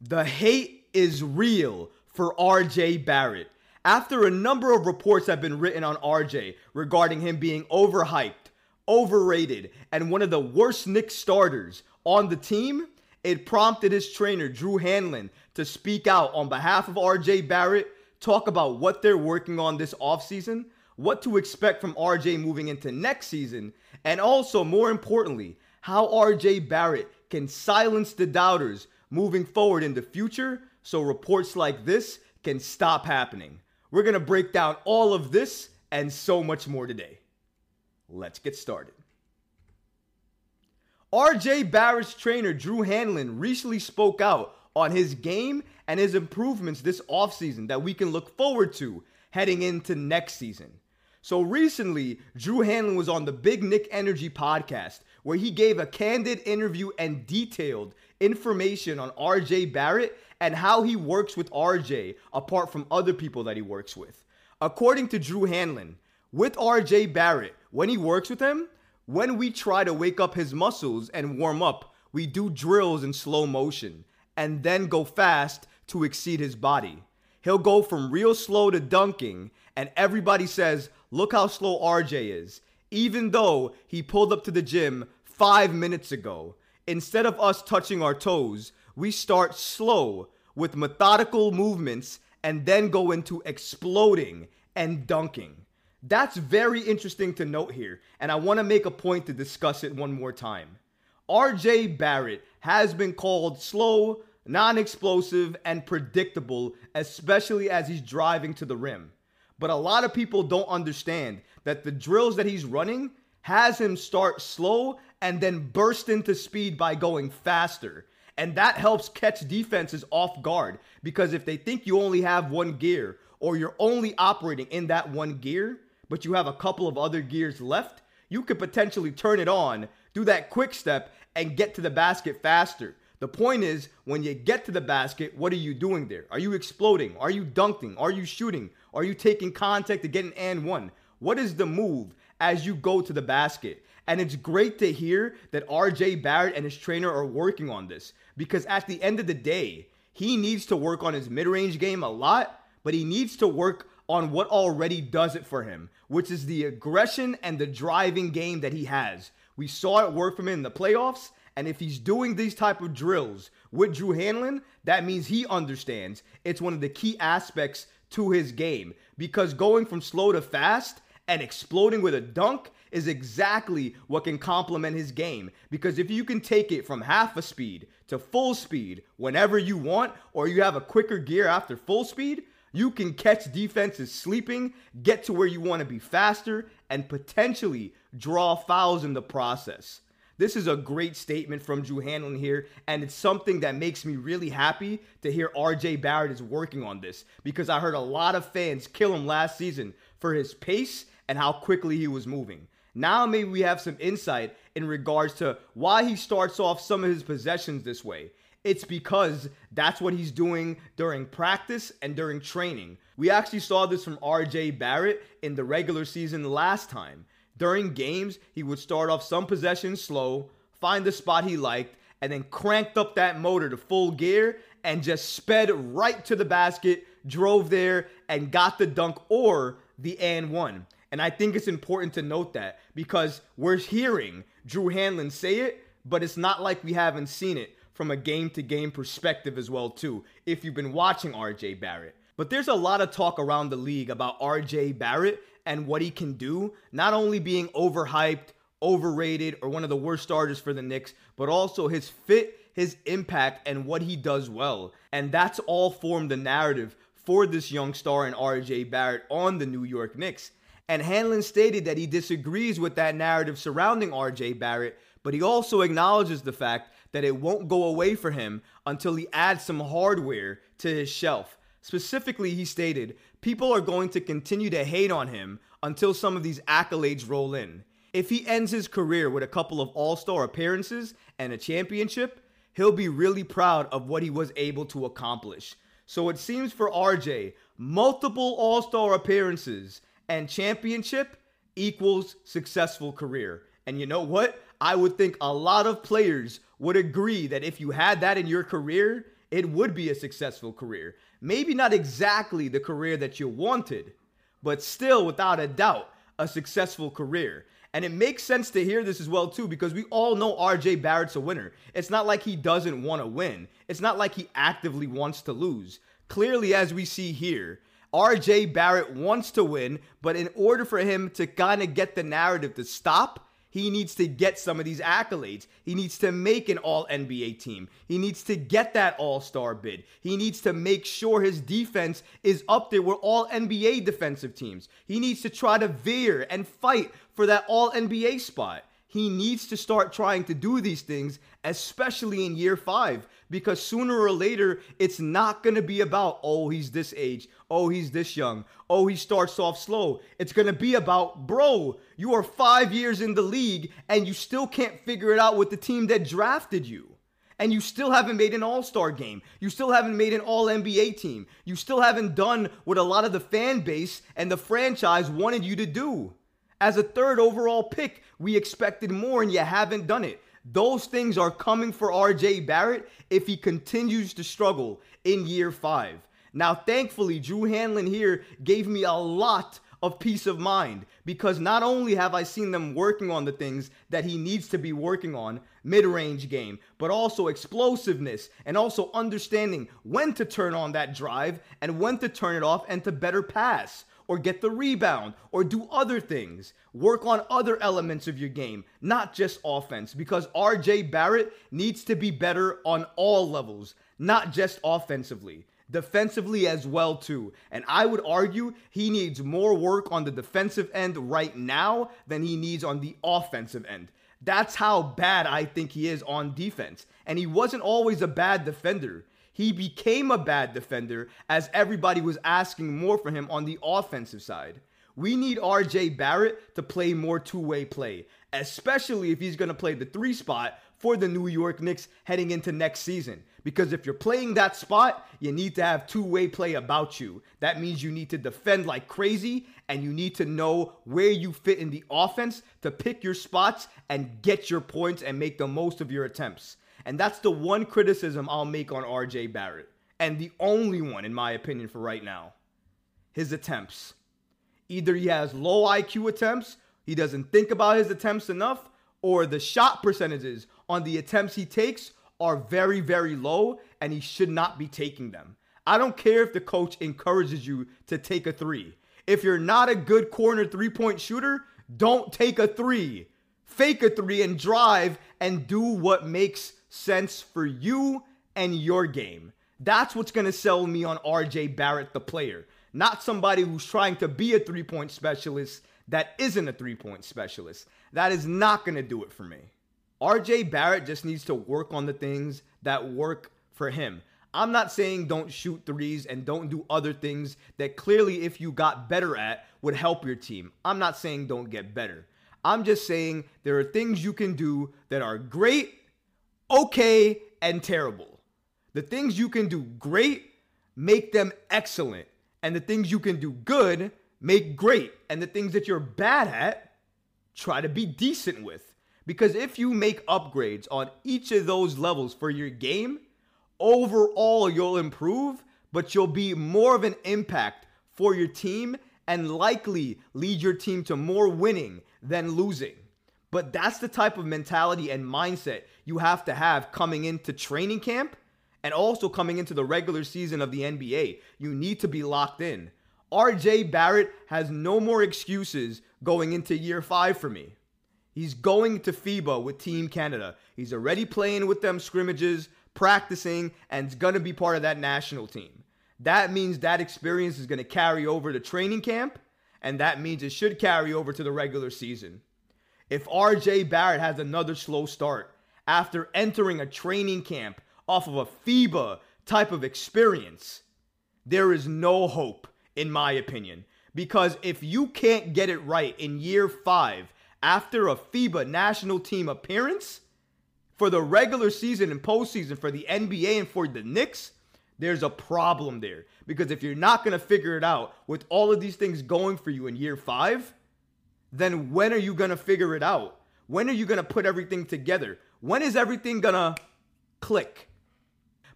The hate is real for RJ Barrett. After a number of reports have been written on RJ regarding him being overhyped, overrated, and one of the worst Knicks starters on the team, it prompted his trainer, Drew Hanlen, to speak out on behalf of RJ Barrett, talk about what they're working on this offseason, what to expect from RJ moving into next season, and also, more importantly, how RJ Barrett can silence the doubters moving forward in the future so reports like this can stop happening. We're going to break down all of this and so much more today. Let's get started. RJ Barrett's trainer Drew Hanlen recently spoke out on his game and his improvements this offseason that we can look forward to heading into next season. So recently, Drew Hanlen was on the Big Knick Energy podcast where he gave a candid interview and detailed information on RJ Barrett and how he works with RJ apart from other people that he works with. According to Drew Hanlen, with RJ Barrett, when he works with him, when we try to wake up his muscles and warm up, we do drills in slow motion and then go fast to exceed his body. He'll go from real slow to dunking, and everybody says, Look how slow RJ is, even though he pulled up to the gym five minutes ago instead of us touching our toes, we start slow with methodical movements and then go into exploding and dunking. That's very interesting to note here, and I want to make a point to discuss it one more time. RJ Barrett has been called slow, non explosive, and predictable, especially as he's driving to the rim. But a lot of people don't understand that the drills that he's running has him start slow and then burst into speed by going faster. And that helps catch defenses off guard because if they think you only have one gear or you're only operating in that one gear, but you have a couple of other gears left, you could potentially turn it on, do that quick step, and get to the basket faster. The point is, when you get to the basket, what are you doing there? Are you exploding? Are you dunking? Are you shooting? Are you taking contact to get an and one? What is the move as you go to the basket? And it's great to hear that RJ Barrett and his trainer are working on this because at the end of the day, he needs to work on his mid range game a lot, but he needs to work on what already does it for him, which is the aggression and the driving game that he has. We saw it work for him in the playoffs, and if he's doing these type of drills with Drew Hanlen, that means he understands it's one of the key aspects to his game because going from slow to fast and exploding with a dunk is exactly what can complement his game. Because if you can take it from half a speed to full speed whenever you want, or you have a quicker gear after full speed, you can catch defenses sleeping, get to where you want to be faster, and potentially draw fouls in the process. This is a great statement from Drew Hanlen here, and it's something that makes me really happy to hear RJ Barrett is working on this because I heard a lot of fans kill him last season for his pace and how quickly he was moving. Now maybe we have some insight in regards to why he starts off some of his possessions this way. It's because that's what he's doing during practice and during training. We actually saw this from RJ Barrett in the regular season last time. During games, he would start off some possessions slow, find the spot he liked, and then cranked up that motor to full gear and just sped right to the basket, drove there, and got the dunk or the and one. And I think it's important to note that because we're hearing Drew Hanlen say it, but it's not like we haven't seen it from a game to game perspective as well too if you've been watching RJ Barrett. But there's a lot of talk around the league about RJ Barrett and what he can do, not only being overhyped, overrated, or one of the worst starters for the Knicks, but also his fit, his impact, and what he does well. And that's all formed the narrative for this young star in RJ Barrett on the New York Knicks. And Hanlen stated that he disagrees with that narrative surrounding RJ Barrett, but he also acknowledges the fact that it won't go away for him until he adds some hardware to his shelf. Specifically, he stated, people are going to continue to hate on him until some of these accolades roll in. If he ends his career with a couple of all star appearances and a championship, he'll be really proud of what he was able to accomplish. So it seems for RJ, multiple all star appearances and championship equals successful career. And you know what? I would think a lot of players would agree that if you had that in your career, it would be a successful career. Maybe not exactly the career that you wanted, but still, without a doubt, a successful career. And it makes sense to hear this as well too because we all know RJ Barrett's a winner. It's not like he doesn't want to win. It's not like he actively wants to lose. Clearly as we see here, RJ Barrett wants to win, but in order for him to kind of get the narrative to stop, he needs to get some of these accolades. He needs to make an all NBA team. He needs to get that all star bid. He needs to make sure his defense is up there with all NBA defensive teams. He needs to try to veer and fight for that all NBA spot. He needs to start trying to do these things, especially in year five, because sooner or later, it's not going to be about, oh, he's this age. Oh, he's this young. Oh, he starts off slow. It's going to be about, bro, you are five years in the league and you still can't figure it out with the team that drafted you. And you still haven't made an all star game. You still haven't made an all NBA team. You still haven't done what a lot of the fan base and the franchise wanted you to do. As a third overall pick, we expected more and you haven't done it. Those things are coming for RJ Barrett if he continues to struggle in year five. Now, thankfully, Drew Hanlen here gave me a lot of peace of mind because not only have I seen them working on the things that he needs to be working on, mid range game, but also explosiveness and also understanding when to turn on that drive and when to turn it off and to better pass or get the rebound or do other things. Work on other elements of your game, not just offense, because RJ Barrett needs to be better on all levels, not just offensively defensively as well too. And I would argue he needs more work on the defensive end right now than he needs on the offensive end. That's how bad I think he is on defense. And he wasn't always a bad defender. He became a bad defender as everybody was asking more for him on the offensive side. We need RJ Barrett to play more two way play, especially if he's going to play the three spot for the New York Knicks heading into next season. Because if you're playing that spot, you need to have two way play about you. That means you need to defend like crazy and you need to know where you fit in the offense to pick your spots and get your points and make the most of your attempts. And that's the one criticism I'll make on RJ Barrett. And the only one, in my opinion, for right now. His attempts. Either he has low IQ attempts, he doesn't think about his attempts enough, or the shot percentages on the attempts he takes are very, very low, and he should not be taking them. I don't care if the coach encourages you to take a three. If you're not a good corner three point shooter, don't take a three. Fake a three and drive and do what makes sense for you and your game. That's what's going to sell me on RJ Barrett, the player, not somebody who's trying to be a three point specialist that isn't a three point specialist. That is not going to do it for me. RJ Barrett just needs to work on the things that work for him. I'm not saying don't shoot threes and don't do other things that clearly, if you got better at, would help your team. I'm not saying don't get better. I'm just saying there are things you can do that are great okay, and terrible. The things you can do great, make them excellent. And the things you can do good, make great. And the things that you're bad at, try to be decent with. Because if you make upgrades on each of those levels for your game, overall you'll improve, but you'll be more of an impact for your team and likely lead your team to more winning than losing. But that's the type of mentality and mindset you have to have coming into training camp and also coming into the regular season of the NBA. You need to be locked in. RJ Barrett has no more excuses going into year five for me. He's going to FIBA with Team Canada. He's already playing with them scrimmages, practicing, and is going to be part of that national team. That means that experience is going to carry over to training camp, and that means it should carry over to the regular season. If RJ Barrett has another slow start after entering a training camp off of a FIBA type of experience, there is no hope, in my opinion. Because if you can't get it right in year five after a FIBA national team appearance for the regular season and postseason for the NBA and for the Knicks, there's a problem there. Because if you're not going to figure it out with all of these things going for you in year five, then when are you going to figure it out? When are you going to put everything together? When is everything going to click?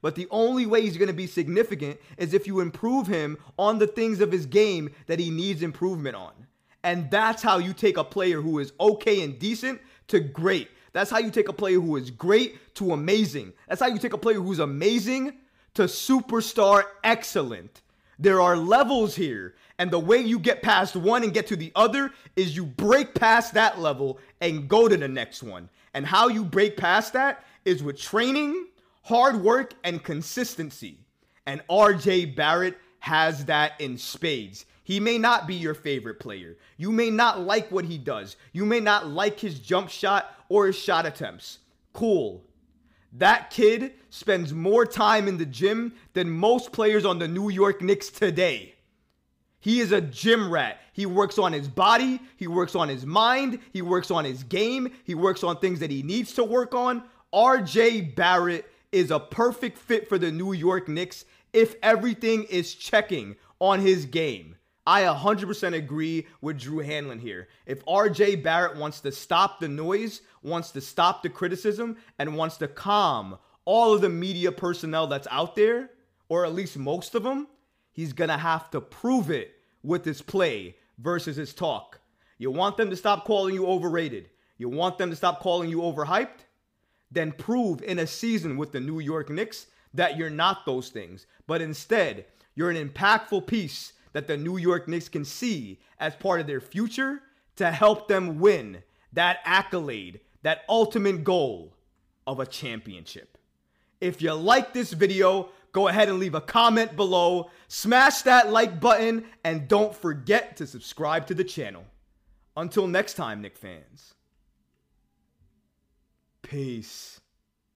But the only way he's going to be significant is if you improve him on the things of his game that he needs improvement on. And that's how you take a player who is okay and decent to great. That's how you take a player who is great to amazing. That's how you take a player who's amazing to superstar excellent. There are levels here. And the way you get past one and get to the other is you break past that level and go to the next one. And how you break past that is with training, hard work, and consistency. And RJ Barrett has that in spades. He may not be your favorite player. You may not like what he does. You may not like his jump shot or his shot attempts. Cool. That kid spends more time in the gym than most players on the New York Knicks today. He is a gym rat. He works on his body, he works on his mind, he works on his game, he works on things that he needs to work on. RJ Barrett is a perfect fit for the New York Knicks if everything is checking on his game. I 100% agree with Drew Hanlen here. If RJ Barrett wants to stop the noise, wants to stop the criticism, and wants to calm all of the media personnel that's out there, or at least most of them, he's going to have to prove it with his play versus his talk. You want them to stop calling you overrated. You want them to stop calling you overhyped? Then prove in a season with the New York Knicks that you're not those things, but instead, you're an impactful piece that the New York Knicks can see as part of their future to help them win that accolade, that ultimate goal of a championship. If you like this video, go ahead and leave a comment below, smash that like button, and don't forget to subscribe to the channel. Until next time, Knick fans. Peace.